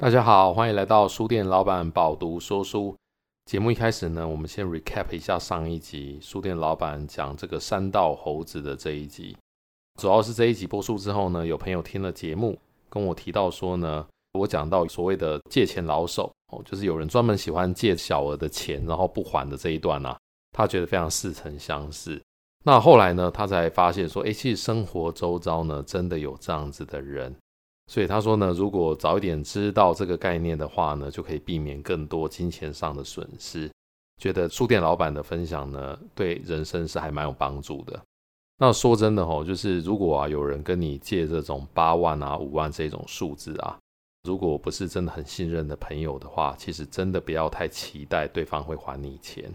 大家好，欢迎来到书店老板饱读说书。节目一开始呢，我们先 recap 一下上一集书店老板讲这个山道猴子的这一集。主要是这一集播出之后呢，有朋友听了节目，跟我提到说呢，我讲到所谓的借钱老手哦，就是有人专门喜欢借小额的钱，然后不还的这一段啊，他觉得非常似曾相识。那后来呢，他才发现说，诶，其实生活周遭呢，真的有这样子的人。所以他说呢，如果早一点知道这个概念的话呢，就可以避免更多金钱上的损失。觉得书店老板的分享呢，对人生是还蛮有帮助的。那说真的哦，就是如果啊有人跟你借这种八万啊五万这种数字啊，如果不是真的很信任的朋友的话，其实真的不要太期待对方会还你钱。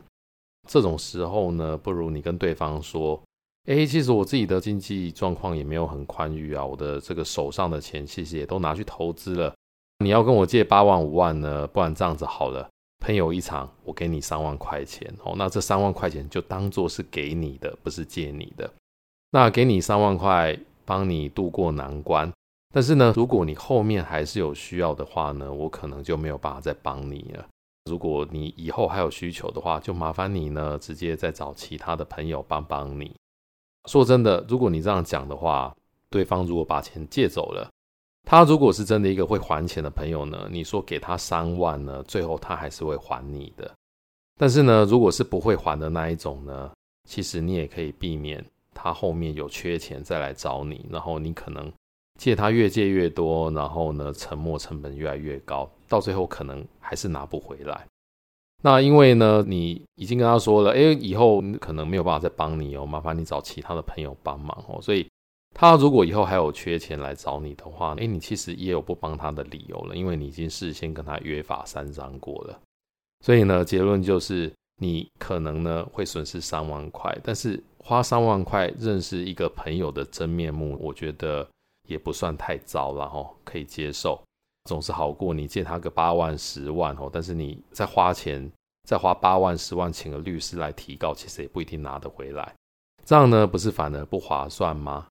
这种时候呢，不如你跟对方说。哎，其实我自己的经济状况也没有很宽裕啊，我的这个手上的钱其实也都拿去投资了。你要跟我借八万五万呢？不然这样子好了，朋友一场，我给你三万块钱哦。那这三万块钱就当做是给你的，不是借你的。那给你三万块，帮你渡过难关。但是呢，如果你后面还是有需要的话呢，我可能就没有办法再帮你了。如果你以后还有需求的话，就麻烦你呢，直接再找其他的朋友帮帮你。说真的，如果你这样讲的话，对方如果把钱借走了，他如果是真的一个会还钱的朋友呢，你说给他三万呢，最后他还是会还你的。但是呢，如果是不会还的那一种呢，其实你也可以避免他后面有缺钱再来找你，然后你可能借他越借越多，然后呢，沉没成本越来越高，到最后可能还是拿不回来。那因为呢，你已经跟他说了，哎，以后可能没有办法再帮你哦，麻烦你找其他的朋友帮忙哦。所以他如果以后还有缺钱来找你的话，哎，你其实也有不帮他的理由了，因为你已经事先跟他约法三章过了。所以呢，结论就是你可能呢会损失三万块，但是花三万块认识一个朋友的真面目，我觉得也不算太糟了哦，可以接受。总是好过你借他个八万十万哦，但是你再花钱，再花八万十万请个律师来提告，其实也不一定拿得回来。这样呢，不是反而不划算吗？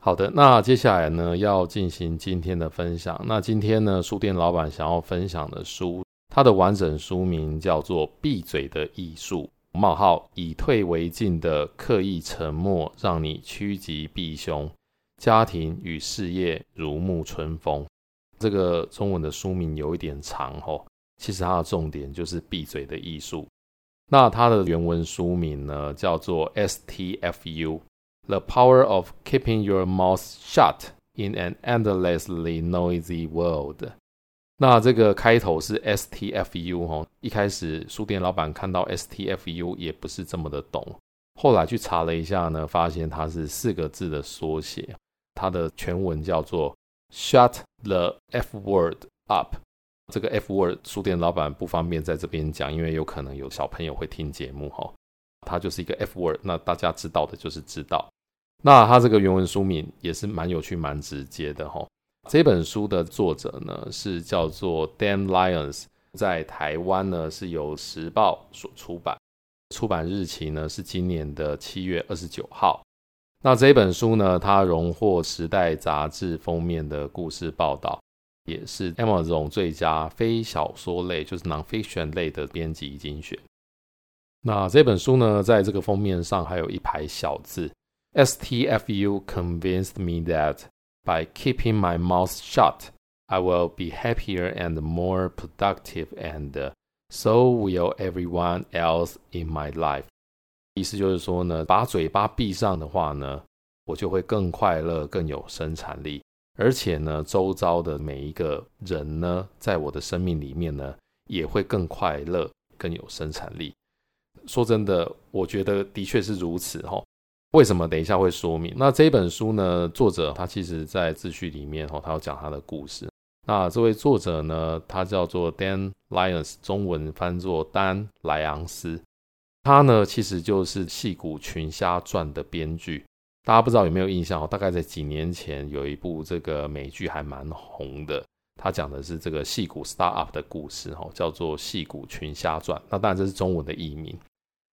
好的，那接下来呢，要进行今天的分享。那今天呢，书店老板想要分享的书，它的完整书名叫做《闭嘴的艺术：冒号以退为进的刻意沉默，让你趋吉避凶，家庭与事业如沐春风》。这个中文的书名有一点长哦，其实它的重点就是闭嘴的艺术。那它的原文书名呢，叫做 STFU：The Power of Keeping Your Mouth Shut in an Endlessly Noisy World。那这个开头是 STFU 哦，一开始书店老板看到 STFU 也不是这么的懂，后来去查了一下呢，发现它是四个字的缩写，它的全文叫做。Shut the F word up！这个 F word 书店老板不方便在这边讲，因为有可能有小朋友会听节目哈。它就是一个 F word，那大家知道的就是知道。那它这个原文书名也是蛮有趣、蛮直接的哈。这本书的作者呢是叫做 Dan Lyons，在台湾呢是由时报所出版，出版日期呢是今年的七月二十九号。那这本书呢，它荣获《时代》杂志封面的故事报道，也是 Amazon 最佳非小说类，就是 nonfiction 类的编辑精选。那这本书呢，在这个封面上还有一排小字：STFU convinced me that by keeping my mouth shut, I will be happier and more productive, and so will everyone else in my life. 意思就是说呢，把嘴巴闭上的话呢，我就会更快乐、更有生产力，而且呢，周遭的每一个人呢，在我的生命里面呢，也会更快乐、更有生产力。说真的，我觉得的确是如此哈。为什么？等一下会说明。那这本书呢，作者他其实在自序里面哈，他要讲他的故事。那这位作者呢，他叫做 Dan Lyons，中文翻作丹莱昂斯。他呢，其实就是《戏骨群侠传》的编剧，大家不知道有没有印象？大概在几年前有一部这个美剧还蛮红的，他讲的是这个戏骨 startup 的故事，哈，叫做《戏骨群侠传》。那当然这是中文的译名。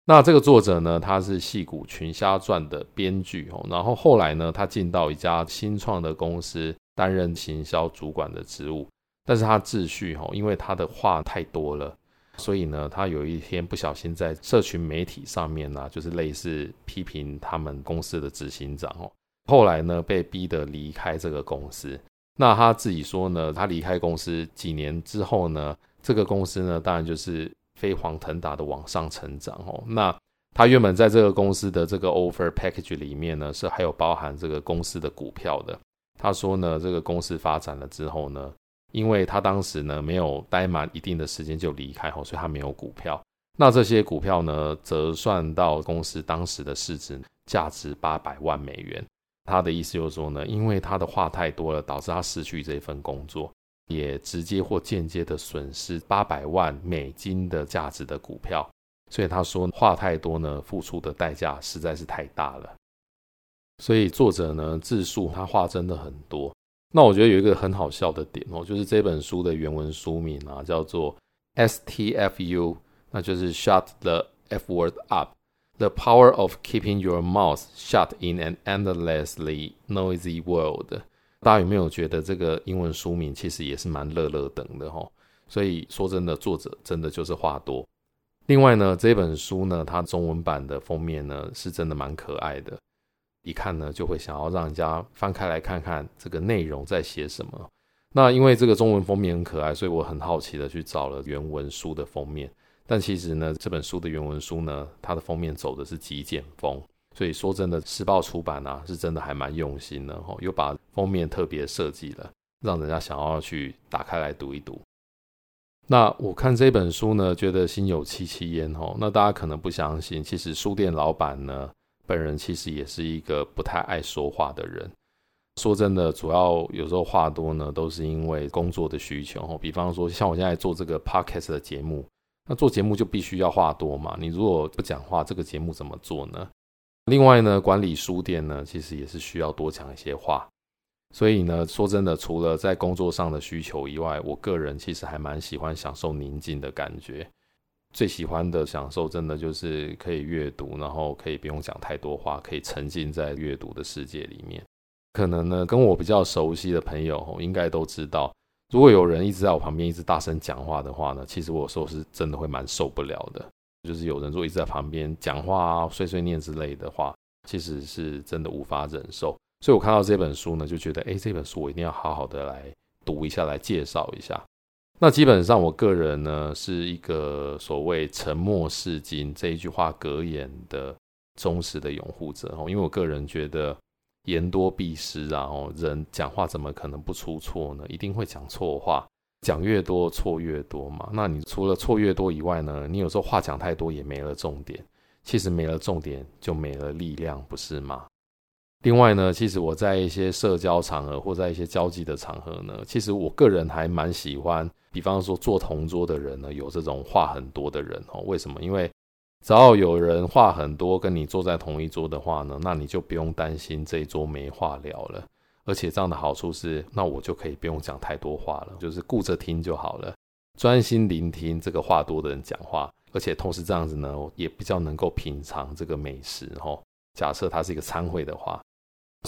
那这个作者呢，他是《戏骨群侠传》的编剧，哦，然后后来呢，他进到一家新创的公司担任行销主管的职务。但是他秩序哈，因为他的话太多了，所以呢，他有一天不小心在社群媒体上面呢，就是类似批评他们公司的执行长哦。后来呢，被逼得离开这个公司。那他自己说呢，他离开公司几年之后呢，这个公司呢，当然就是飞黄腾达的往上成长哦。那他原本在这个公司的这个 offer package 里面呢，是还有包含这个公司的股票的。他说呢，这个公司发展了之后呢，因为他当时呢没有待满一定的时间就离开后，所以他没有股票。那这些股票呢，折算到公司当时的市值价值八百万美元。他的意思就是说呢，因为他的话太多了，导致他失去这份工作，也直接或间接的损失八百万美金的价值的股票。所以他说话太多呢，付出的代价实在是太大了。所以作者呢自述他话真的很多。那我觉得有一个很好笑的点哦，就是这本书的原文书名啊叫做 STFU，那就是 Shut the F word up。The power of keeping your mouth shut in an endlessly noisy world。大家有没有觉得这个英文书名其实也是蛮乐乐等的齁？所以说真的，作者真的就是话多。另外呢，这本书呢，它中文版的封面呢，是真的蛮可爱的，一看呢就会想要让人家翻开来看看这个内容在写什么。那因为这个中文封面很可爱，所以我很好奇的去找了原文书的封面。但其实呢，这本书的原文书呢，它的封面走的是极简风，所以说真的，时报出版啊，是真的还蛮用心的哦，又把封面特别设计了，让人家想要去打开来读一读。那我看这本书呢，觉得心有戚戚焉哦。那大家可能不相信，其实书店老板呢，本人其实也是一个不太爱说话的人。说真的，主要有时候话多呢，都是因为工作的需求。比方说，像我现在做这个 podcast 的节目。那做节目就必须要话多嘛，你如果不讲话，这个节目怎么做呢？另外呢，管理书店呢，其实也是需要多讲一些话。所以呢，说真的，除了在工作上的需求以外，我个人其实还蛮喜欢享受宁静的感觉。最喜欢的享受，真的就是可以阅读，然后可以不用讲太多话，可以沉浸在阅读的世界里面。可能呢，跟我比较熟悉的朋友，应该都知道。如果有人一直在我旁边一直大声讲话的话呢，其实我有时候是真的会蛮受不了的。就是有人如果一直在旁边讲话啊、碎碎念之类的话，其实是真的无法忍受。所以我看到这本书呢，就觉得诶，这本书我一定要好好的来读一下，来介绍一下。那基本上我个人呢，是一个所谓“沉默是金”这一句话格言的忠实的拥护者哦，因为我个人觉得。言多必失啊！哦，人讲话怎么可能不出错呢？一定会讲错话，讲越多错越多嘛。那你除了错越多以外呢？你有时候话讲太多也没了重点。其实没了重点就没了力量，不是吗？另外呢，其实我在一些社交场合或在一些交际的场合呢，其实我个人还蛮喜欢，比方说坐同桌的人呢，有这种话很多的人哦。为什么？因为只要有人话很多，跟你坐在同一桌的话呢，那你就不用担心这一桌没话聊了。而且这样的好处是，那我就可以不用讲太多话了，就是顾着听就好了，专心聆听这个话多的人讲话。而且同时这样子呢，也比较能够品尝这个美食。哦，假设它是一个餐会的话，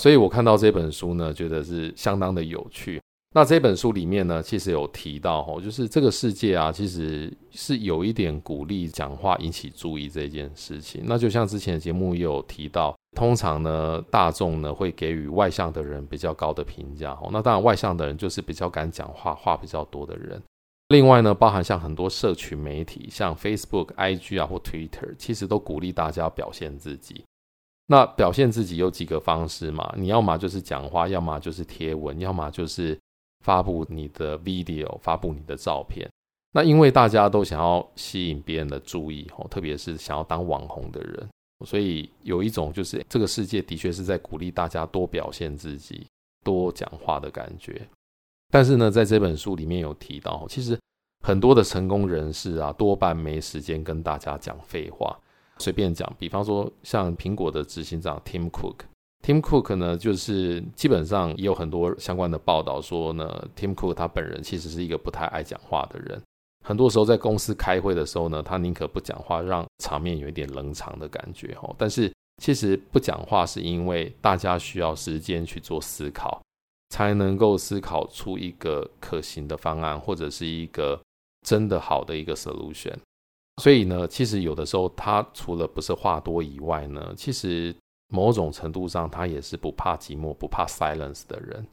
所以我看到这本书呢，觉得是相当的有趣。那这本书里面呢，其实有提到吼，就是这个世界啊，其实是有一点鼓励讲话引起注意这件事情。那就像之前的节目也有提到，通常呢，大众呢会给予外向的人比较高的评价。吼，那当然外向的人就是比较敢讲话、话比较多的人。另外呢，包含像很多社群媒体，像 Facebook、IG 啊或 Twitter，其实都鼓励大家表现自己。那表现自己有几个方式嘛？你要么就是讲话，要么就是贴文，要么就是。发布你的 video，发布你的照片。那因为大家都想要吸引别人的注意，哦，特别是想要当网红的人，所以有一种就是这个世界的确是在鼓励大家多表现自己、多讲话的感觉。但是呢，在这本书里面有提到，其实很多的成功人士啊，多半没时间跟大家讲废话。随便讲，比方说像苹果的执行长 Tim Cook。Tim Cook 呢，就是基本上也有很多相关的报道说呢，Tim Cook 他本人其实是一个不太爱讲话的人。很多时候在公司开会的时候呢，他宁可不讲话，让场面有一点冷场的感觉哦。但是其实不讲话是因为大家需要时间去做思考，才能够思考出一个可行的方案，或者是一个真的好的一个 solution。所以呢，其实有的时候他除了不是话多以外呢，其实某种程度上他也是不怕寂寞、不怕 silence 的人。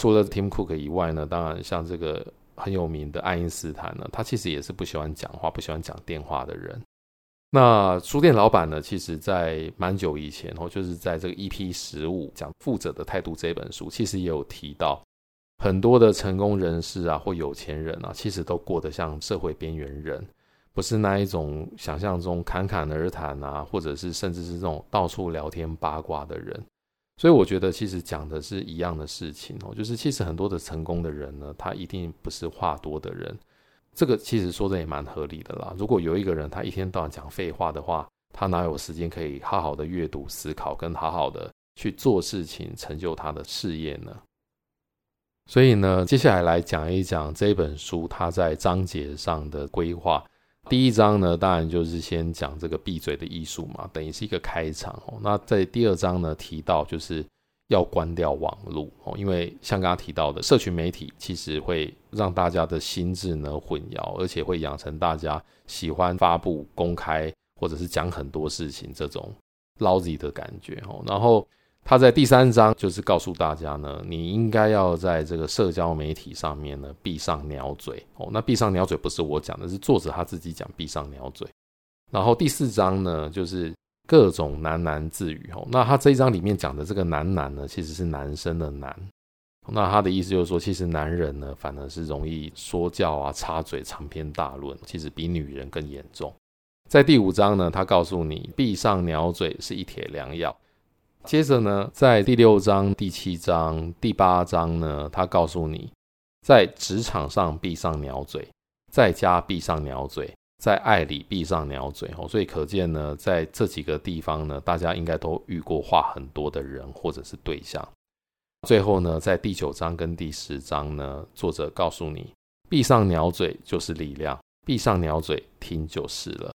除了 Tim Cook 以外呢，当然像这个很有名的爱因斯坦呢，他其实也是不喜欢讲话、不喜欢讲电话的人。那书店老板呢，其实在蛮久以前哦，就是在这个 EP 十五讲富者的态度这本书，其实也有提到很多的成功人士啊，或有钱人啊，其实都过得像社会边缘人，不是那一种想象中侃侃而谈啊，或者是甚至是这种到处聊天八卦的人。所以我觉得，其实讲的是一样的事情哦，就是其实很多的成功的人呢，他一定不是话多的人。这个其实说的也蛮合理的啦。如果有一个人他一天到晚讲废话的话，他哪有时间可以好好的阅读、思考，跟好好的去做事情，成就他的事业呢？所以呢，接下来来讲一讲这本书它在章节上的规划。第一章呢，当然就是先讲这个闭嘴的艺术嘛，等于是一个开场哦。那在第二章呢，提到就是要关掉网络哦，因为像刚刚提到的，社群媒体其实会让大家的心智呢混淆，而且会养成大家喜欢发布、公开或者是讲很多事情这种 lousy 的感觉哦。然后。他在第三章就是告诉大家呢，你应该要在这个社交媒体上面呢闭上鸟嘴哦。那闭上鸟嘴不是我讲的，是作者他自己讲闭上鸟嘴。然后第四章呢，就是各种喃喃自语哦。那他这一章里面讲的这个喃喃呢，其实是男生的喃。那他的意思就是说，其实男人呢反而是容易说教啊、插嘴、长篇大论，其实比女人更严重。在第五章呢，他告诉你闭上鸟嘴是一帖良药。接着呢，在第六章、第七章、第八章呢，他告诉你，在职场上闭上鸟嘴，在家闭上鸟嘴，在爱里闭上鸟嘴。哦，所以可见呢，在这几个地方呢，大家应该都遇过话很多的人或者是对象。最后呢，在第九章跟第十章呢，作者告诉你，闭上鸟嘴就是力量，闭上鸟嘴听就是了。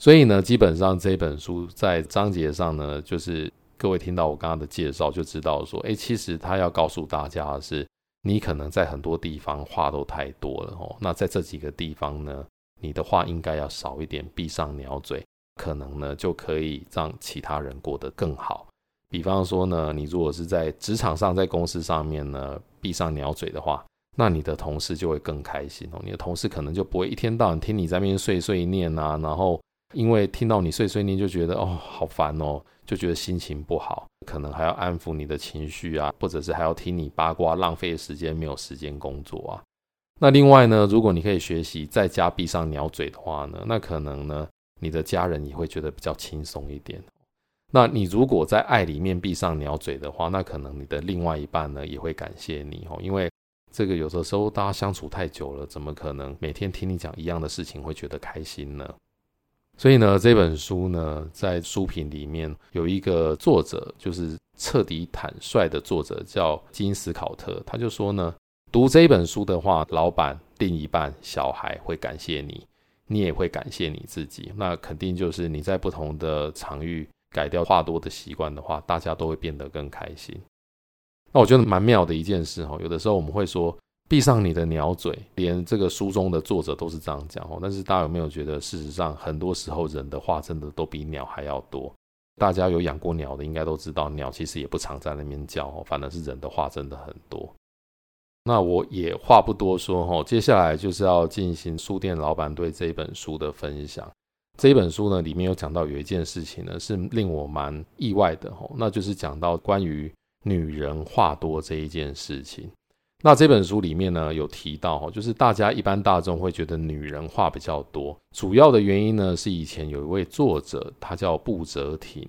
所以呢，基本上这本书在章节上呢，就是。各位听到我刚刚的介绍，就知道说，哎，其实他要告诉大家的是，你可能在很多地方话都太多了哦。那在这几个地方呢，你的话应该要少一点，闭上鸟嘴，可能呢就可以让其他人过得更好。比方说呢，你如果是在职场上，在公司上面呢，闭上鸟嘴的话，那你的同事就会更开心哦。你的同事可能就不会一天到晚听你在那边碎碎念啊，然后。因为听到你碎碎念，就觉得哦好烦哦，就觉得心情不好，可能还要安抚你的情绪啊，或者是还要听你八卦，浪费时间，没有时间工作啊。那另外呢，如果你可以学习在家闭上鸟嘴的话呢，那可能呢，你的家人也会觉得比较轻松一点。那你如果在爱里面闭上鸟嘴的话，那可能你的另外一半呢也会感谢你哦，因为这个有的时候大家相处太久了，怎么可能每天听你讲一样的事情会觉得开心呢？所以呢，这本书呢，在书评里面有一个作者，就是彻底坦率的作者，叫金斯考特。他就说呢，读这本书的话，老板、另一半、小孩会感谢你，你也会感谢你自己。那肯定就是你在不同的场域改掉话多的习惯的话，大家都会变得更开心。那我觉得蛮妙的一件事哈，有的时候我们会说。闭上你的鸟嘴，连这个书中的作者都是这样讲哦。但是大家有没有觉得，事实上很多时候人的话真的都比鸟还要多？大家有养过鸟的，应该都知道，鸟其实也不常在那边叫哦，反而是人的话真的很多。那我也话不多说哦，接下来就是要进行书店老板对这一本书的分享。这一本书呢，里面有讲到有一件事情呢，是令我蛮意外的哦，那就是讲到关于女人话多这一件事情。那这本书里面呢，有提到哈，就是大家一般大众会觉得女人话比较多，主要的原因呢，是以前有一位作者，他叫布哲廷。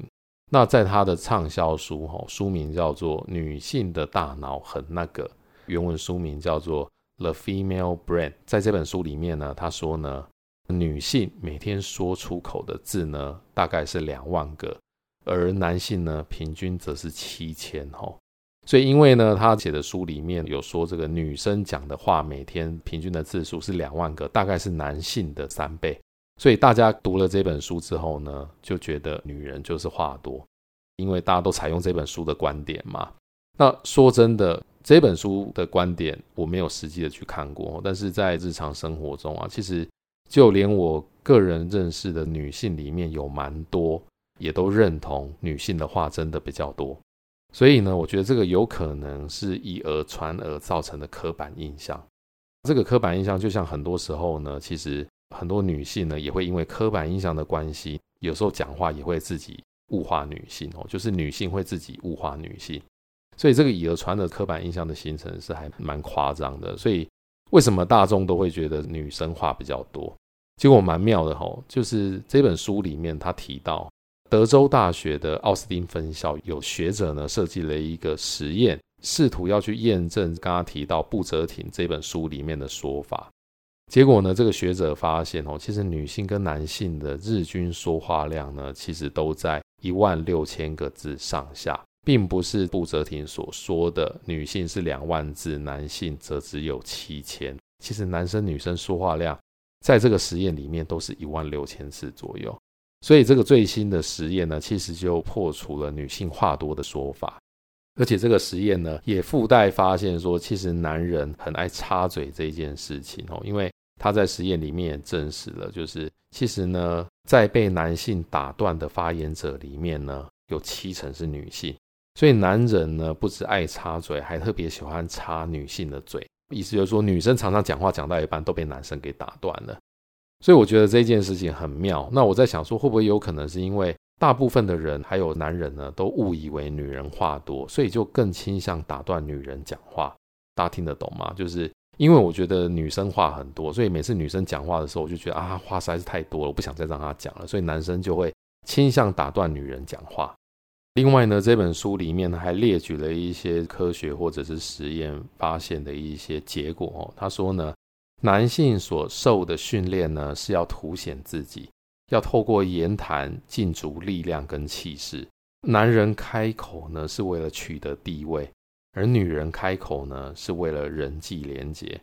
那在他的畅销书，哈，书名叫做《女性的大脑很那个》，原文书名叫做《The Female Brain》。在这本书里面呢，他说呢，女性每天说出口的字呢，大概是两万个，而男性呢，平均则是七千，哈。所以，因为呢，他写的书里面有说，这个女生讲的话每天平均的字数是两万个，大概是男性的三倍。所以大家读了这本书之后呢，就觉得女人就是话多，因为大家都采用这本书的观点嘛。那说真的，这本书的观点我没有实际的去看过，但是在日常生活中啊，其实就连我个人认识的女性里面有蛮多，也都认同女性的话真的比较多。所以呢，我觉得这个有可能是以讹传讹造成的刻板印象。这个刻板印象就像很多时候呢，其实很多女性呢也会因为刻板印象的关系，有时候讲话也会自己物化女性哦，就是女性会自己物化女性。所以这个以讹传讹的刻板印象的形成是还蛮夸张的。所以为什么大众都会觉得女生话比较多？结果蛮妙的吼，就是这本书里面他提到。德州大学的奥斯汀分校有学者呢，设计了一个实验，试图要去验证刚刚提到布泽廷这本书里面的说法。结果呢，这个学者发现哦，其实女性跟男性的日均说话量呢，其实都在一万六千个字上下，并不是布泽廷所说的女性是两万字，男性则只有七千。其实男生女生说话量在这个实验里面都是一万六千字左右。所以这个最新的实验呢，其实就破除了女性话多的说法，而且这个实验呢，也附带发现说，其实男人很爱插嘴这件事情哦，因为他在实验里面也证实了，就是其实呢，在被男性打断的发言者里面呢，有七成是女性，所以男人呢，不只爱插嘴，还特别喜欢插女性的嘴，意思就是说，女生常常讲话讲到一半都被男生给打断了。所以我觉得这件事情很妙。那我在想说，会不会有可能是因为大部分的人还有男人呢，都误以为女人话多，所以就更倾向打断女人讲话？大家听得懂吗？就是因为我觉得女生话很多，所以每次女生讲话的时候，我就觉得啊，话实在是太多了，我不想再让她讲了。所以男生就会倾向打断女人讲话。另外呢，这本书里面呢还列举了一些科学或者是实验发现的一些结果哦。他说呢。男性所受的训练呢，是要凸显自己，要透过言谈尽足力量跟气势。男人开口呢，是为了取得地位，而女人开口呢，是为了人际连结。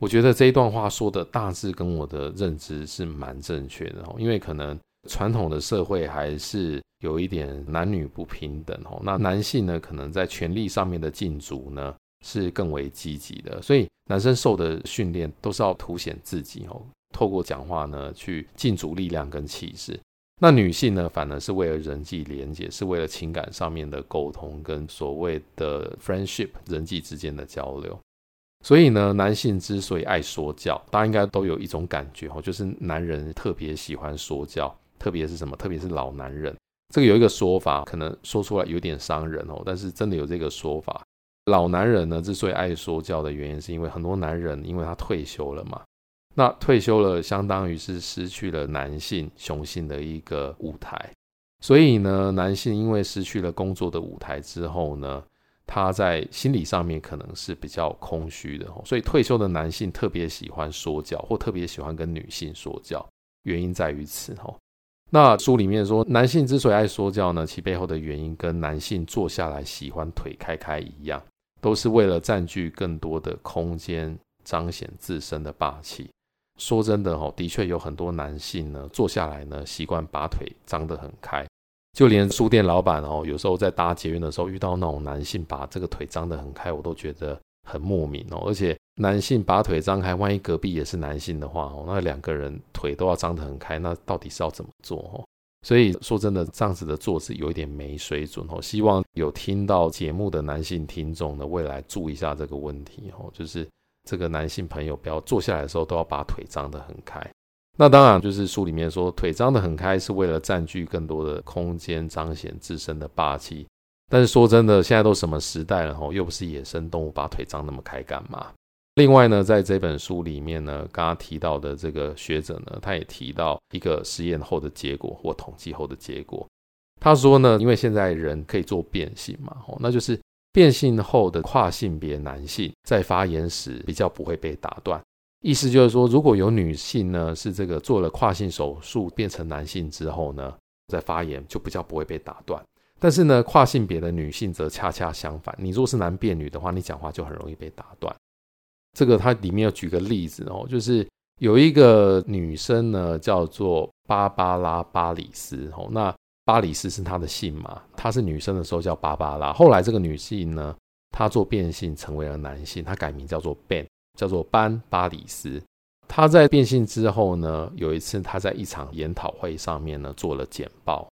我觉得这一段话说的大致跟我的认知是蛮正确的哦，因为可能传统的社会还是有一点男女不平等哦。那男性呢，可能在权力上面的竞逐呢，是更为积极的，所以男生受的训练都是要凸显自己哦，透过讲话呢去尽足力量跟气势。那女性呢，反而是为了人际连接，是为了情感上面的沟通跟所谓的 friendship 人际之间的交流。所以呢，男性之所以爱说教，大家应该都有一种感觉哦，就是男人特别喜欢说教，特别是什么？特别是老男人。这个有一个说法，可能说出来有点伤人哦，但是真的有这个说法。老男人呢，之所以爱说教的原因，是因为很多男人因为他退休了嘛，那退休了，相当于是失去了男性雄性的一个舞台，所以呢，男性因为失去了工作的舞台之后呢，他在心理上面可能是比较空虚的，所以退休的男性特别喜欢说教，或特别喜欢跟女性说教，原因在于此哈。那书里面说，男性之所以爱说教呢，其背后的原因跟男性坐下来喜欢腿开开一样。都是为了占据更多的空间，彰显自身的霸气。说真的哦，的确有很多男性呢，坐下来呢，习惯把腿张得很开。就连书店老板哦，有时候在搭捷运的时候遇到那种男性把这个腿张得很开，我都觉得很莫名哦。而且男性把腿张开，万一隔壁也是男性的话哦，那两个人腿都要张得很开，那到底是要怎么做哦？所以说真的，这样子的做是有一点没水准哦。希望有听到节目的男性听众呢，未来注意一下这个问题哦。就是这个男性朋友不要坐下来的时候都要把腿张得很开。那当然就是书里面说，腿张得很开是为了占据更多的空间，彰显自身的霸气。但是说真的，现在都什么时代了哦，又不是野生动物，把腿张那么开干嘛？另外呢，在这本书里面呢，刚刚提到的这个学者呢，他也提到一个实验后的结果或统计后的结果。他说呢，因为现在人可以做变性嘛，哦，那就是变性后的跨性别男性在发言时比较不会被打断。意思就是说，如果有女性呢是这个做了跨性手术变成男性之后呢，在发言就比较不会被打断。但是呢，跨性别的女性则恰恰相反，你若是男变女的话，你讲话就很容易被打断。这个它里面有举个例子哦，就是有一个女生呢，叫做芭芭拉·巴里斯哦，那巴里斯是她的姓嘛，她是女生的时候叫芭芭拉，后来这个女性呢，她做变性成为了男性，她改名叫做 Ben，叫做班巴里斯。她在变性之后呢，有一次她在一场研讨会上面呢做了简报，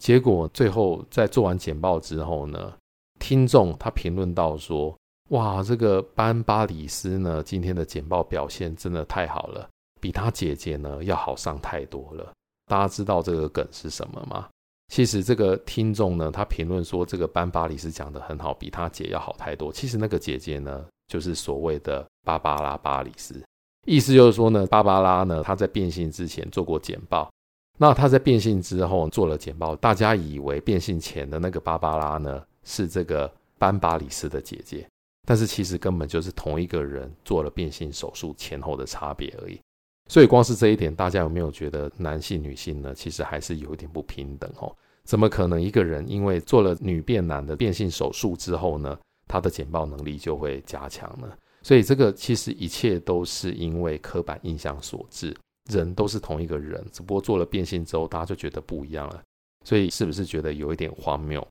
结果最后在做完简报之后呢，听众他评论到说：“哇，这个班巴里斯呢今天的简报表现真的太好了，比他姐姐呢要好上太多了。”大家知道这个梗是什么吗？其实这个听众呢，他评论说这个班巴里斯讲得很好，比他姐要好太多。其实那个姐姐呢，就是所谓的芭芭拉巴里斯，意思就是说呢，芭芭拉呢，她在变性之前做过简报，那她在变性之后做了简报，大家以为变性前的那个芭芭拉呢是这个班巴里斯的姐姐，但是其实根本就是同一个人做了变性手术前后的差别而已。所以光是这一点，大家有没有觉得男性女性呢？其实还是有一点不平等哦。怎么可能一个人因为做了女变男的变性手术之后呢，他的简报能力就会加强呢？所以这个其实一切都是因为刻板印象所致。人都是同一个人，只不过做了变性之后，大家就觉得不一样了。所以是不是觉得有一点荒谬？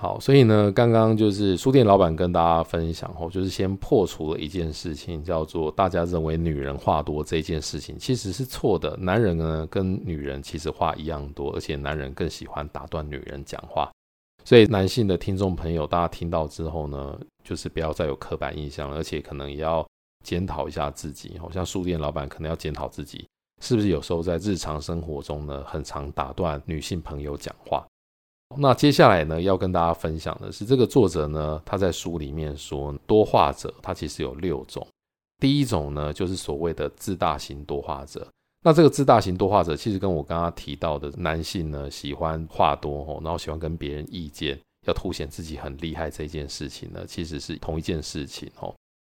好，所以呢，刚刚就是书店老板跟大家分享后，就是先破除了一件事情，叫做大家认为女人话多这件事情其实是错的。男人呢跟女人其实话一样多，而且男人更喜欢打断女人讲话。所以男性的听众朋友，大家听到之后呢，就是不要再有刻板印象了，而且可能也要检讨一下自己。好像书店老板可能要检讨自己，是不是有时候在日常生活中呢，很常打断女性朋友讲话。那接下来呢，要跟大家分享的是，这个作者呢，他在书里面说，多话者他其实有六种。第一种呢，就是所谓的自大型多话者。那这个自大型多话者，其实跟我刚刚提到的男性呢，喜欢话多吼，然后喜欢跟别人意见，要凸显自己很厉害这件事情呢，其实是同一件事情吼。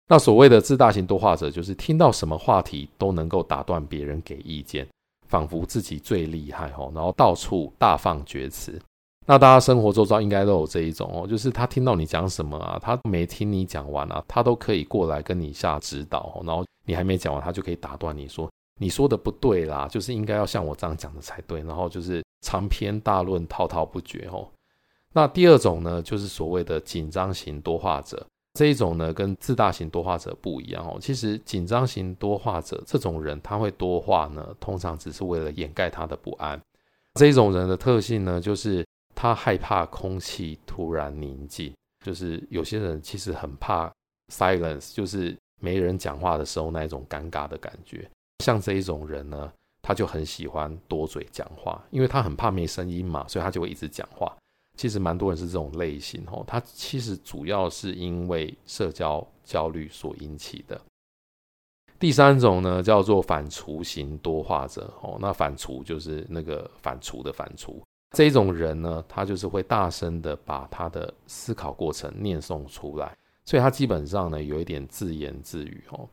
那所谓的自大型多话者，就是听到什么话题都能够打断别人给意见，仿佛自己最厉害吼，然后到处大放厥词。那大家生活周遭应该都有这一种哦，就是他听到你讲什么啊，他没听你讲完啊，他都可以过来跟你下指导，然后你还没讲完，他就可以打断你说你说的不对啦，就是应该要像我这样讲的才对，然后就是长篇大论滔滔不绝哦。那第二种呢，就是所谓的紧张型多话者，这一种呢跟自大型多话者不一样哦。其实紧张型多话者这种人，他会多话呢，通常只是为了掩盖他的不安。这一种人的特性呢，就是。他害怕空气突然宁静，就是有些人其实很怕 silence，就是没人讲话的时候那一种尴尬的感觉。像这一种人呢，他就很喜欢多嘴讲话，因为他很怕没声音嘛，所以他就会一直讲话。其实蛮多人是这种类型哦，他其实主要是因为社交焦虑所引起的。第三种呢，叫做反刍型多话者哦，那反刍就是那个反刍的反刍。这种人呢，他就是会大声的把他的思考过程念诵出来，所以他基本上呢有一点自言自语哦，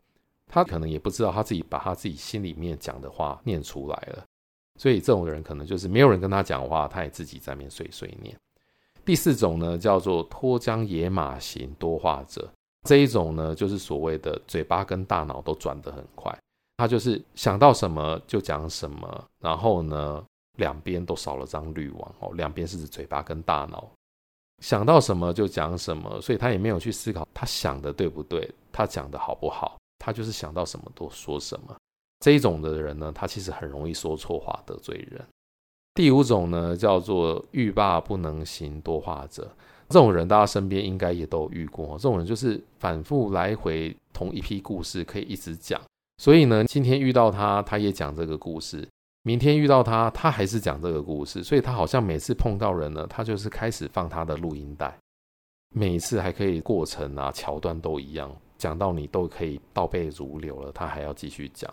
他可能也不知道他自己把他自己心里面讲的话念出来了，所以这种人可能就是没有人跟他讲话，他也自己在面碎碎念。第四种呢叫做脱缰野马型多话者，这一种呢就是所谓的嘴巴跟大脑都转得很快，他就是想到什么就讲什么，然后呢。两边都少了张滤网哦，两边是指嘴巴跟大脑，想到什么就讲什么，所以他也没有去思考他想的对不对，他讲的好不好，他就是想到什么都说什么。这一种的人呢，他其实很容易说错话得罪人。第五种呢，叫做欲罢不能型多话者，这种人大家身边应该也都遇过，这种人就是反复来回同一批故事可以一直讲，所以呢，今天遇到他，他也讲这个故事。明天遇到他，他还是讲这个故事，所以他好像每次碰到人呢，他就是开始放他的录音带，每一次还可以过程啊桥段都一样，讲到你都可以倒背如流了，他还要继续讲。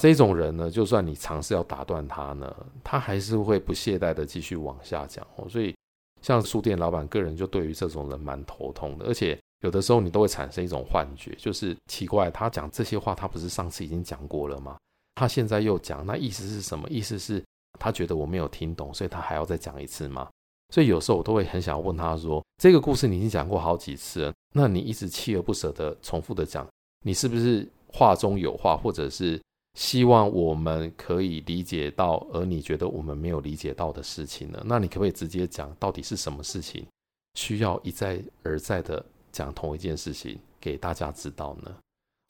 这种人呢，就算你尝试要打断他呢，他还是会不懈怠的继续往下讲哦。所以，像书店老板个人就对于这种人蛮头痛的，而且有的时候你都会产生一种幻觉，就是奇怪，他讲这些话，他不是上次已经讲过了吗？他现在又讲，那意思是什么？意思是他觉得我没有听懂，所以他还要再讲一次吗？所以有时候我都会很想要问他说：“这个故事你已经讲过好几次了，那你一直锲而不舍的重复的讲，你是不是话中有话，或者是希望我们可以理解到，而你觉得我们没有理解到的事情呢？那你可不可以直接讲到底是什么事情？需要一再而再的讲同一件事情给大家知道呢？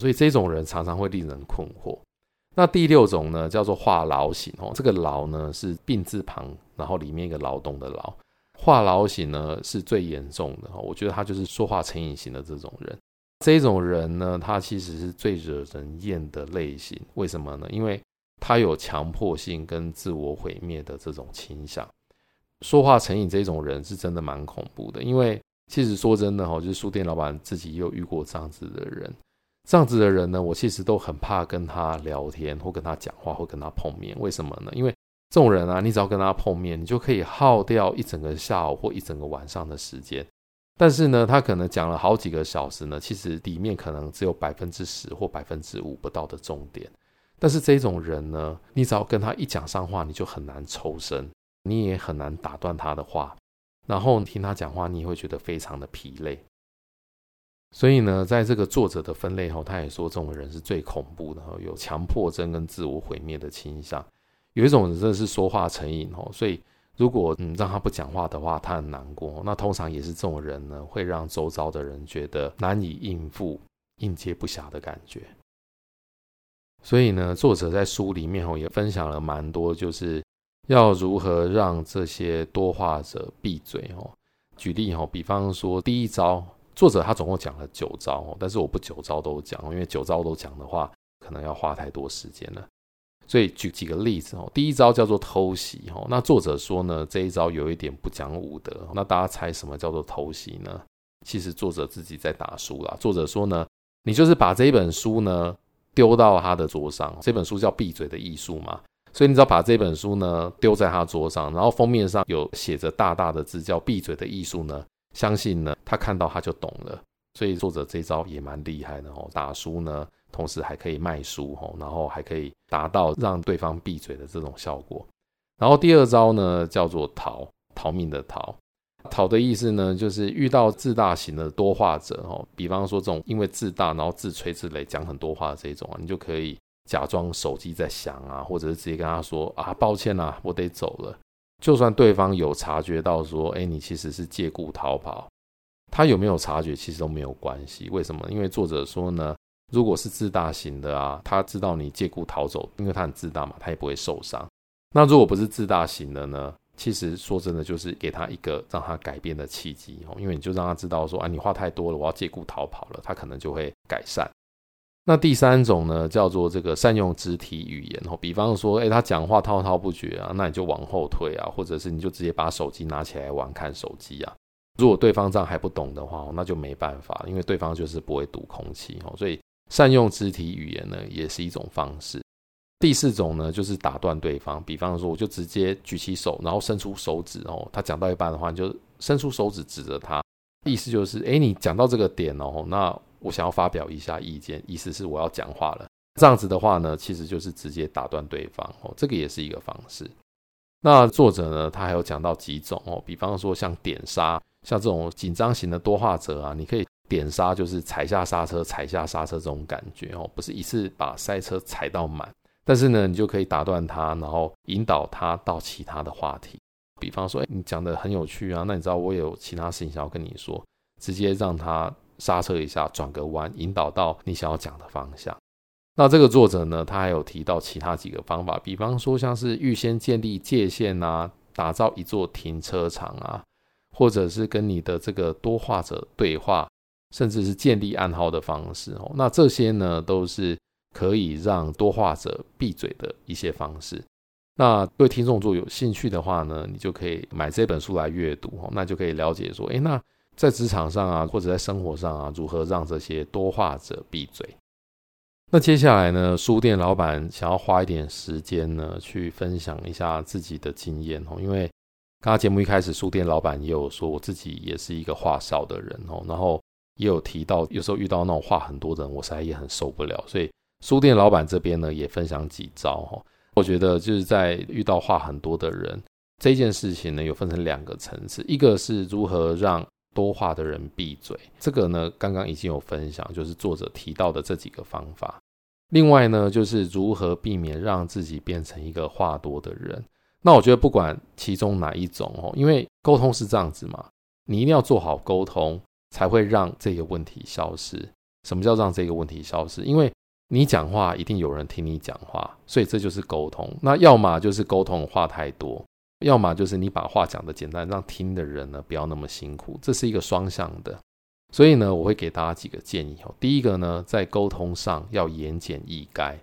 所以这种人常常会令人困惑。那第六种呢，叫做话痨型哦。这个痨呢是病字旁，然后里面一个劳动的劳。话痨型呢是最严重的，我觉得他就是说话成瘾型的这种人。这种人呢，他其实是最惹人厌的类型。为什么呢？因为他有强迫性跟自我毁灭的这种倾向。说话成瘾这种人是真的蛮恐怖的，因为其实说真的哈，就是书店老板自己也有遇过这样子的人。这样子的人呢，我其实都很怕跟他聊天，或跟他讲话，或跟他碰面。为什么呢？因为这种人啊，你只要跟他碰面，你就可以耗掉一整个下午或一整个晚上的时间。但是呢，他可能讲了好几个小时呢，其实里面可能只有百分之十或百分之五不到的重点。但是这种人呢，你只要跟他一讲上话，你就很难抽身，你也很难打断他的话，然后听他讲话，你也会觉得非常的疲累。所以呢，在这个作者的分类后，他也说这种人是最恐怖的，有强迫症跟自我毁灭的倾向。有一种人真的是说话成瘾哦，所以如果嗯让他不讲话的话，他很难过。那通常也是这种人呢，会让周遭的人觉得难以应付、应接不暇的感觉。所以呢，作者在书里面哦也分享了蛮多，就是要如何让这些多话者闭嘴哦。举例哦，比方说第一招。作者他总共讲了九招，但是我不九招都讲，因为九招都讲的话，可能要花太多时间了。所以举几个例子哦。第一招叫做偷袭哦，那作者说呢，这一招有一点不讲武德。那大家猜什么叫做偷袭呢？其实作者自己在打书啦。作者说呢，你就是把这一本书呢丢到他的桌上，这本书叫《闭嘴的艺术》嘛，所以你只要把这本书呢丢在他桌上，然后封面上有写着大大的字叫《闭嘴的艺术》呢。相信呢，他看到他就懂了，所以作者这招也蛮厉害的哦。打书呢，同时还可以卖书哦，然后还可以达到让对方闭嘴的这种效果。然后第二招呢，叫做逃，逃命的逃。逃的意思呢，就是遇到自大型的多话者哦，比方说这种因为自大然后自吹自擂讲很多话的这种啊，你就可以假装手机在响啊，或者是直接跟他说啊，抱歉啊，我得走了。就算对方有察觉到说，哎，你其实是借故逃跑，他有没有察觉其实都没有关系。为什么？因为作者说呢，如果是自大型的啊，他知道你借故逃走，因为他很自大嘛，他也不会受伤。那如果不是自大型的呢，其实说真的，就是给他一个让他改变的契机哦，因为你就让他知道说，啊，你话太多了，我要借故逃跑了，他可能就会改善。那第三种呢，叫做这个善用肢体语言哦，比方说，哎，他讲话滔滔不绝啊，那你就往后退啊，或者是你就直接把手机拿起来玩，看手机啊。如果对方这样还不懂的话，那就没办法，因为对方就是不会读空气哦，所以善用肢体语言呢，也是一种方式。第四种呢，就是打断对方，比方说，我就直接举起手，然后伸出手指哦，他讲到一半的话，你就伸出手指指着他，意思就是，哎，你讲到这个点哦，那。我想要发表一下意见，意思是我要讲话了。这样子的话呢，其实就是直接打断对方哦，这个也是一个方式。那作者呢，他还有讲到几种哦，比方说像点刹，像这种紧张型的多话者啊，你可以点刹，就是踩下刹车，踩下刹车这种感觉哦，不是一次把赛车踩到满，但是呢，你就可以打断他，然后引导他到其他的话题。比方说，哎，你讲的很有趣啊，那你知道我有其他事情想要跟你说，直接让他。刹车一下，转个弯，引导到你想要讲的方向。那这个作者呢，他还有提到其他几个方法，比方说像是预先建立界限啊，打造一座停车场啊，或者是跟你的这个多话者对话，甚至是建立暗号的方式哦。那这些呢，都是可以让多话者闭嘴的一些方式。那对听众做有兴趣的话呢，你就可以买这本书来阅读哦，那就可以了解说，诶，那。在职场上啊，或者在生活上啊，如何让这些多话者闭嘴？那接下来呢，书店老板想要花一点时间呢，去分享一下自己的经验哦。因为刚刚节目一开始，书店老板也有说，我自己也是一个话少的人哦，然后也有提到，有时候遇到那种话很多的人，我实在也很受不了。所以书店老板这边呢，也分享几招哦。我觉得就是在遇到话很多的人这件事情呢，有分成两个层次，一个是如何让多话的人闭嘴，这个呢，刚刚已经有分享，就是作者提到的这几个方法。另外呢，就是如何避免让自己变成一个话多的人。那我觉得不管其中哪一种哦，因为沟通是这样子嘛，你一定要做好沟通，才会让这个问题消失。什么叫让这个问题消失？因为你讲话一定有人听你讲话，所以这就是沟通。那要么就是沟通话太多，要么就是你把话讲得简单，让听的人呢不要那么辛苦。这是一个双向的。所以呢，我会给大家几个建议哦。第一个呢，在沟通上要言简意赅。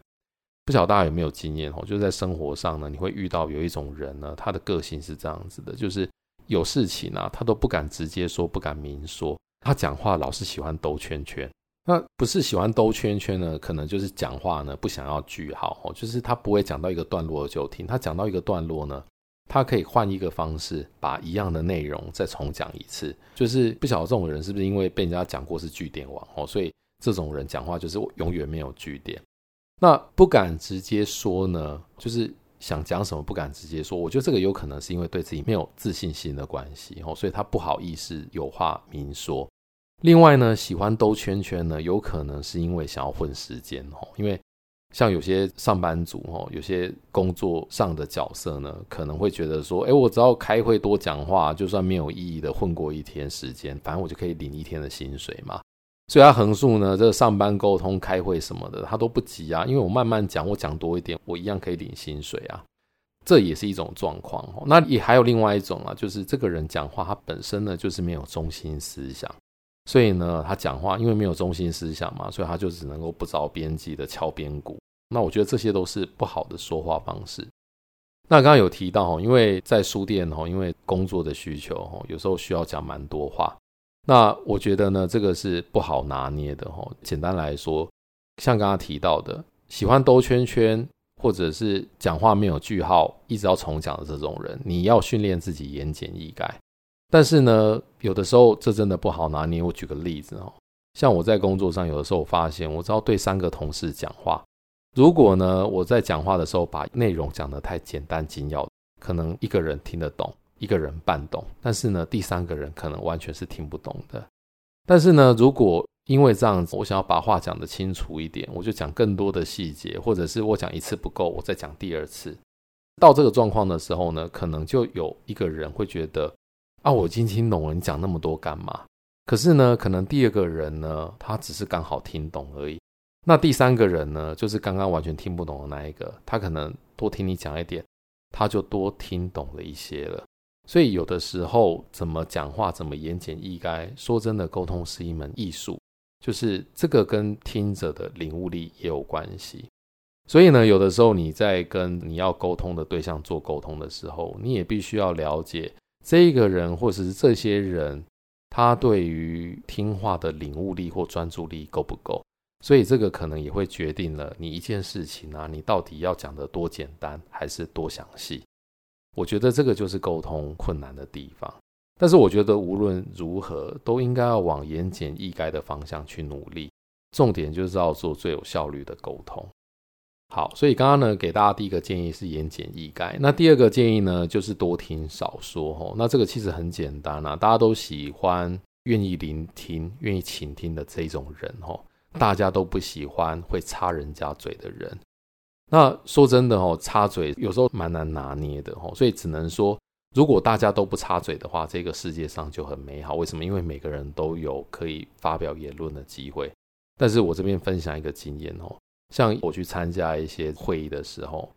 不晓得大家有没有经验哦？就是在生活上呢，你会遇到有一种人呢，他的个性是这样子的，就是有事情啊，他都不敢直接说，不敢明说，他讲话老是喜欢兜圈圈。那不是喜欢兜圈圈呢，可能就是讲话呢不想要句号哦，就是他不会讲到一个段落就停，他讲到一个段落呢，他可以换一个方式把一样的内容再重讲一次。就是不晓得这种人是不是因为被人家讲过是句点王哦，所以这种人讲话就是永远没有句点。那不敢直接说呢，就是想讲什么不敢直接说。我觉得这个有可能是因为对自己没有自信心的关系哦，所以他不好意思有话明说。另外呢，喜欢兜圈圈呢，有可能是因为想要混时间哦。因为像有些上班族哦，有些工作上的角色呢，可能会觉得说，哎，我只要开会多讲话，就算没有意义的混过一天时间，反正我就可以领一天的薪水嘛。所以他横竖呢，这个上班沟通、开会什么的，他都不急啊，因为我慢慢讲，我讲多一点，我一样可以领薪水啊。这也是一种状况哦。那也还有另外一种啊，就是这个人讲话，他本身呢就是没有中心思想。所以呢，他讲话因为没有中心思想嘛，所以他就只能够不着边际的敲边鼓。那我觉得这些都是不好的说话方式。那刚刚有提到哦，因为在书店哦，因为工作的需求哦，有时候需要讲蛮多话。那我觉得呢，这个是不好拿捏的哦。简单来说，像刚刚提到的，喜欢兜圈圈或者是讲话没有句号，一直要重讲的这种人，你要训练自己言简意赅。但是呢，有的时候这真的不好拿捏。我举个例子哦，像我在工作上，有的时候我发现，我只要对三个同事讲话，如果呢我在讲话的时候把内容讲得太简单精要，可能一个人听得懂，一个人半懂，但是呢第三个人可能完全是听不懂的。但是呢，如果因为这样子，我想要把话讲得清楚一点，我就讲更多的细节，或者是我讲一次不够，我再讲第二次。到这个状况的时候呢，可能就有一个人会觉得。啊，我已经听懂了，你讲那么多干嘛？可是呢，可能第二个人呢，他只是刚好听懂而已。那第三个人呢，就是刚刚完全听不懂的那一个，他可能多听你讲一点，他就多听懂了一些了。所以有的时候，怎么讲话，怎么言简意赅，说真的，沟通是一门艺术，就是这个跟听者的领悟力也有关系。所以呢，有的时候你在跟你要沟通的对象做沟通的时候，你也必须要了解。这一个人，或者是这些人，他对于听话的领悟力或专注力够不够？所以这个可能也会决定了你一件事情啊，你到底要讲得多简单，还是多详细？我觉得这个就是沟通困难的地方。但是我觉得无论如何，都应该要往言简意赅的方向去努力。重点就是要做最有效率的沟通。好，所以刚刚呢，给大家第一个建议是言简意赅。那第二个建议呢，就是多听少说。吼，那这个其实很简单啊，大家都喜欢愿意聆听、愿意倾听的这种人。吼，大家都不喜欢会插人家嘴的人。那说真的，吼，插嘴有时候蛮难拿捏的。吼，所以只能说，如果大家都不插嘴的话，这个世界上就很美好。为什么？因为每个人都有可以发表言论的机会。但是我这边分享一个经验，吼。像我去参加一些会议的时候，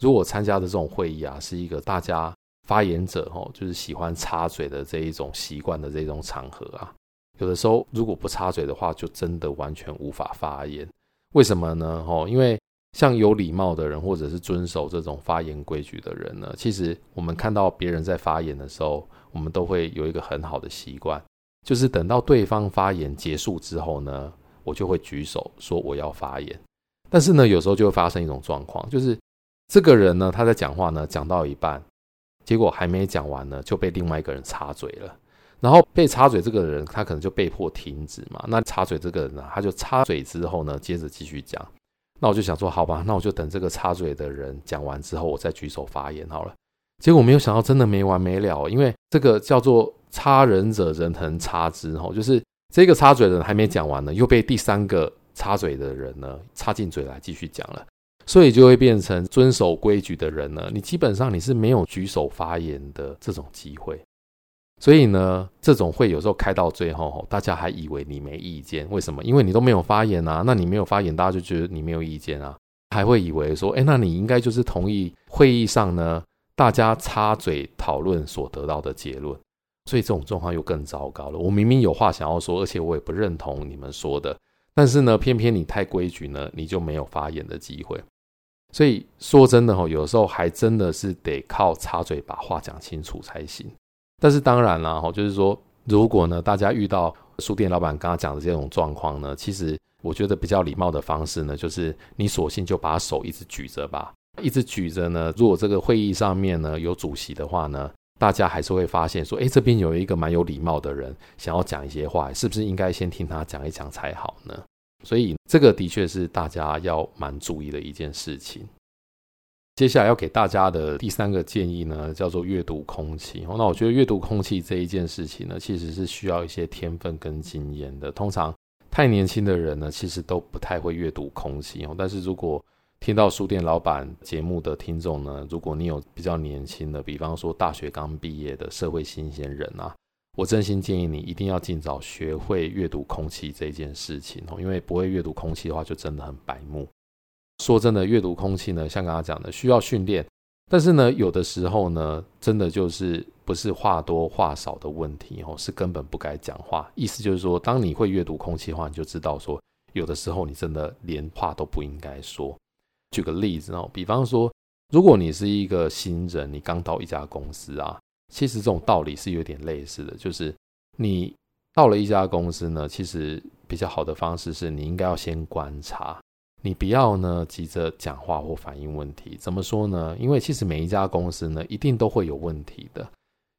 如果参加的这种会议啊，是一个大家发言者吼，就是喜欢插嘴的这一种习惯的这种场合啊，有的时候如果不插嘴的话，就真的完全无法发言。为什么呢？吼，因为像有礼貌的人，或者是遵守这种发言规矩的人呢，其实我们看到别人在发言的时候，我们都会有一个很好的习惯，就是等到对方发言结束之后呢，我就会举手说我要发言。但是呢，有时候就会发生一种状况，就是这个人呢，他在讲话呢，讲到一半，结果还没讲完呢，就被另外一个人插嘴了。然后被插嘴这个人，他可能就被迫停止嘛。那插嘴这个人呢，他就插嘴之后呢，接着继续讲。那我就想说，好吧，那我就等这个插嘴的人讲完之后，我再举手发言好了。结果没有想到，真的没完没了，因为这个叫做插人者，人恒插之，吼，就是这个插嘴的人还没讲完呢，又被第三个。插嘴的人呢，插进嘴来继续讲了，所以就会变成遵守规矩的人呢，你基本上你是没有举手发言的这种机会。所以呢，这种会有时候开到最后，大家还以为你没意见，为什么？因为你都没有发言啊，那你没有发言，大家就觉得你没有意见啊，还会以为说，哎，那你应该就是同意会议上呢，大家插嘴讨论所得到的结论。所以这种状况又更糟糕了。我明明有话想要说，而且我也不认同你们说的，但是呢，偏偏你太规矩呢，你就没有发言的机会。所以说真的哈，有时候还真的是得靠插嘴把话讲清楚才行。但是当然了哈，就是说，如果呢，大家遇到书店老板刚刚讲的这种状况呢，其实我觉得比较礼貌的方式呢，就是你索性就把手一直举着吧，一直举着呢。如果这个会议上面呢有主席的话呢，大家还是会发现说，哎，这边有一个蛮有礼貌的人想要讲一些话，是不是应该先听他讲一讲才好呢？所以这个的确是大家要蛮注意的一件事情。接下来要给大家的第三个建议呢，叫做阅读空气。那我觉得阅读空气这一件事情呢，其实是需要一些天分跟经验的。通常太年轻的人呢，其实都不太会阅读空气。但是如果听到书店老板节目的听众呢，如果你有比较年轻的，比方说大学刚毕业的社会新鲜人啊，我真心建议你一定要尽早学会阅读空气这件事情哦，因为不会阅读空气的话，就真的很白目。说真的，阅读空气呢，像刚刚讲的，需要训练。但是呢，有的时候呢，真的就是不是话多话少的问题哦，是根本不该讲话。意思就是说，当你会阅读空气的话，你就知道说，有的时候你真的连话都不应该说。举个例子哦，比方说，如果你是一个新人，你刚到一家公司啊，其实这种道理是有点类似的，就是你到了一家公司呢，其实比较好的方式是你应该要先观察。你不要呢急着讲话或反映问题，怎么说呢？因为其实每一家公司呢，一定都会有问题的，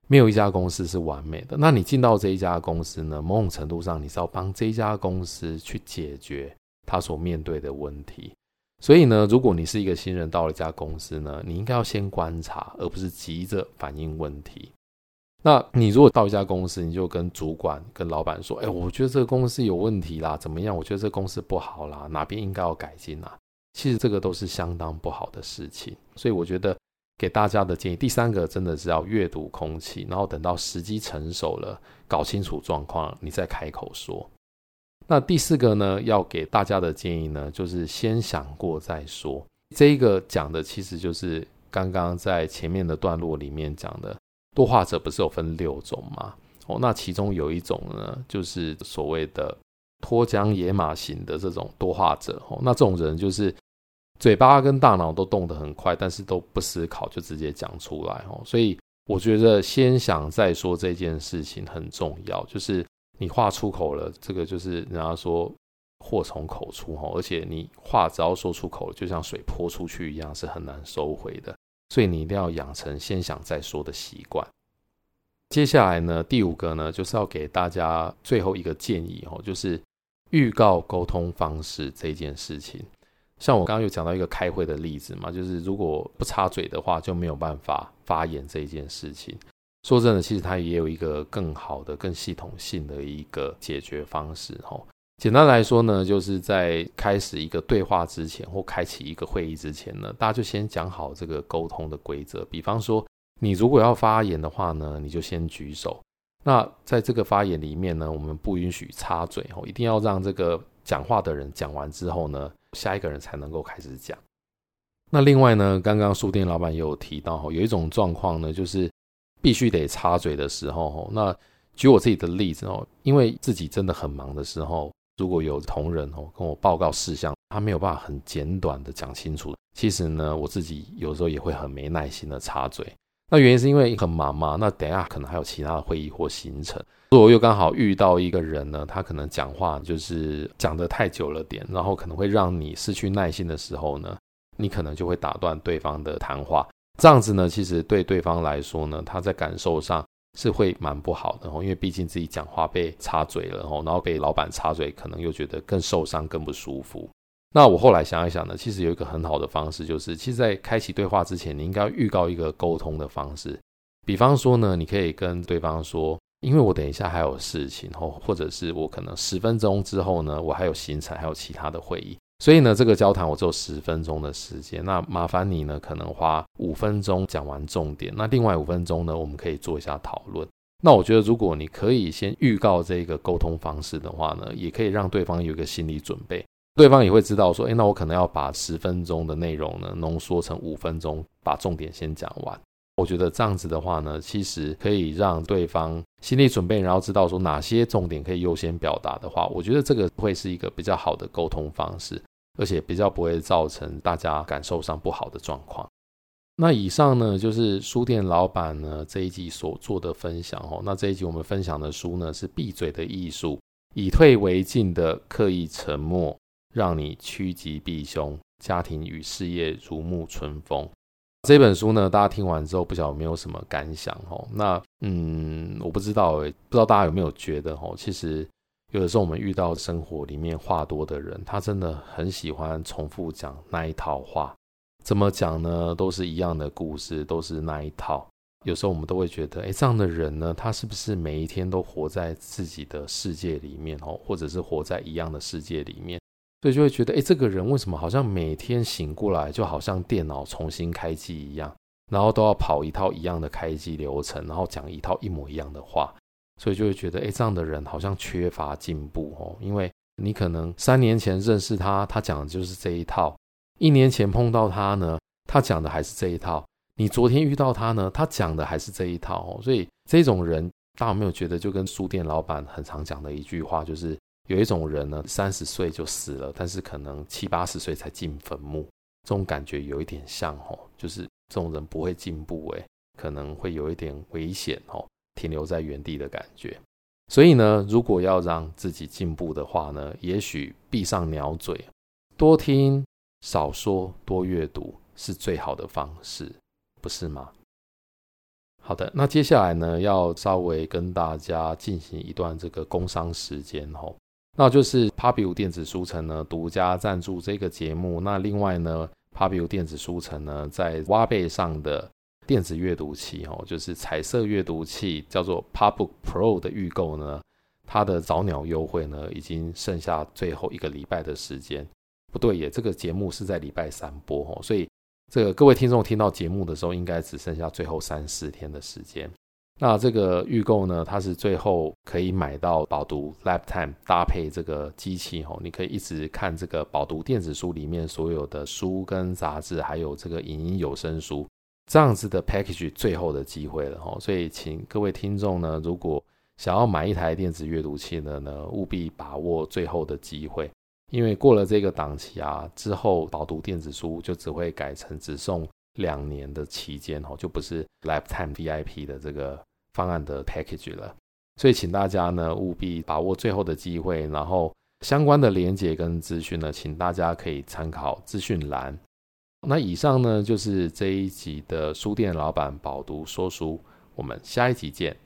没有一家公司是完美的。那你进到这一家公司呢，某种程度上你是要帮这一家公司去解决他所面对的问题。所以呢，如果你是一个新人到了一家公司呢，你应该要先观察，而不是急着反映问题。那你如果到一家公司，你就跟主管、跟老板说：“哎，我觉得这个公司有问题啦，怎么样？我觉得这个公司不好啦，哪边应该要改进啊？”其实这个都是相当不好的事情。所以我觉得给大家的建议，第三个真的是要阅读空气，然后等到时机成熟了，搞清楚状况，你再开口说。那第四个呢，要给大家的建议呢，就是先想过再说。这一个讲的其实就是刚刚在前面的段落里面讲的。多话者不是有分六种吗？哦，那其中有一种呢，就是所谓的脱缰野马型的这种多话者。哦，那这种人就是嘴巴跟大脑都动得很快，但是都不思考就直接讲出来。哦，所以我觉得先想再说这件事情很重要。就是你话出口了，这个就是人家说祸从口出。哈，而且你话只要说出口，就像水泼出去一样，是很难收回的。所以你一定要养成先想再说的习惯。接下来呢，第五个呢，就是要给大家最后一个建议哦，就是预告沟通方式这件事情。像我刚刚有讲到一个开会的例子嘛，就是如果不插嘴的话，就没有办法发言这一件事情。说真的，其实它也有一个更好的、更系统性的一个解决方式哦。简单来说呢，就是在开始一个对话之前，或开启一个会议之前呢，大家就先讲好这个沟通的规则。比方说，你如果要发言的话呢，你就先举手。那在这个发言里面呢，我们不允许插嘴哦，一定要让这个讲话的人讲完之后呢，下一个人才能够开始讲。那另外呢，刚刚书店老板也有提到，有一种状况呢，就是必须得插嘴的时候，那举我自己的例子哦，因为自己真的很忙的时候。如果有同仁哦跟我报告事项，他没有办法很简短的讲清楚，其实呢，我自己有时候也会很没耐心的插嘴。那原因是因为很忙嘛，那等下可能还有其他的会议或行程。如果又刚好遇到一个人呢，他可能讲话就是讲得太久了点，然后可能会让你失去耐心的时候呢，你可能就会打断对方的谈话。这样子呢，其实对对方来说呢，他在感受上。是会蛮不好的，因为毕竟自己讲话被插嘴了，然后被老板插嘴，可能又觉得更受伤、更不舒服。那我后来想一想呢，其实有一个很好的方式，就是其实，在开启对话之前，你应该预告一个沟通的方式。比方说呢，你可以跟对方说，因为我等一下还有事情，或者是我可能十分钟之后呢，我还有行程，还有其他的会议。所以呢，这个交谈我只有十分钟的时间，那麻烦你呢，可能花五分钟讲完重点，那另外五分钟呢，我们可以做一下讨论。那我觉得，如果你可以先预告这个沟通方式的话呢，也可以让对方有一个心理准备，对方也会知道说，诶，那我可能要把十分钟的内容呢浓缩成五分钟，把重点先讲完。我觉得这样子的话呢，其实可以让对方心理准备，然后知道说哪些重点可以优先表达的话，我觉得这个会是一个比较好的沟通方式，而且比较不会造成大家感受上不好的状况。那以上呢，就是书店老板呢这一集所做的分享哦。那这一集我们分享的书呢是《闭嘴的艺术》，以退为进的刻意沉默，让你趋吉避凶，家庭与事业如沐春风。这本书呢，大家听完之后不晓得有没有什么感想哦？那嗯，我不知道诶，不知道大家有没有觉得哦？其实有的时候我们遇到生活里面话多的人，他真的很喜欢重复讲那一套话。怎么讲呢？都是一样的故事，都是那一套。有时候我们都会觉得，哎，这样的人呢，他是不是每一天都活在自己的世界里面哦，或者是活在一样的世界里面？所以就会觉得，哎，这个人为什么好像每天醒过来就好像电脑重新开机一样，然后都要跑一套一样的开机流程，然后讲一套一模一样的话？所以就会觉得，哎，这样的人好像缺乏进步哦，因为你可能三年前认识他，他讲的就是这一套。一年前碰到他呢，他讲的还是这一套；你昨天遇到他呢，他讲的还是这一套。所以这种人，大家有没有觉得就跟书店老板很常讲的一句话，就是有一种人呢，三十岁就死了，但是可能七八十岁才进坟墓，这种感觉有一点像哦，就是这种人不会进步，诶，可能会有一点危险哦，停留在原地的感觉。所以呢，如果要让自己进步的话呢，也许闭上鸟嘴，多听。少说多阅读是最好的方式，不是吗？好的，那接下来呢，要稍微跟大家进行一段这个工商时间吼，那就是 Pubu 电子书城呢独家赞助这个节目。那另外呢，Pubu 电子书城呢在挖贝上的电子阅读器哦，就是彩色阅读器叫做 Pubook Pro 的预购呢，它的早鸟优惠呢已经剩下最后一个礼拜的时间。不对耶，这个节目是在礼拜三播哦，所以这个各位听众听到节目的时候，应该只剩下最后三四天的时间。那这个预购呢，它是最后可以买到饱读 Lifetime 搭配这个机器哦，你可以一直看这个饱读电子书里面所有的书跟杂志，还有这个影音有声书这样子的 package 最后的机会了哦。所以请各位听众呢，如果想要买一台电子阅读器的呢，务必把握最后的机会。因为过了这个档期啊，之后饱读电子书就只会改成只送两年的期间哦，就不是 Lifetime VIP 的这个方案的 package 了。所以请大家呢务必把握最后的机会，然后相关的连接跟资讯呢，请大家可以参考资讯栏。那以上呢就是这一集的书店老板饱读说书，我们下一集见。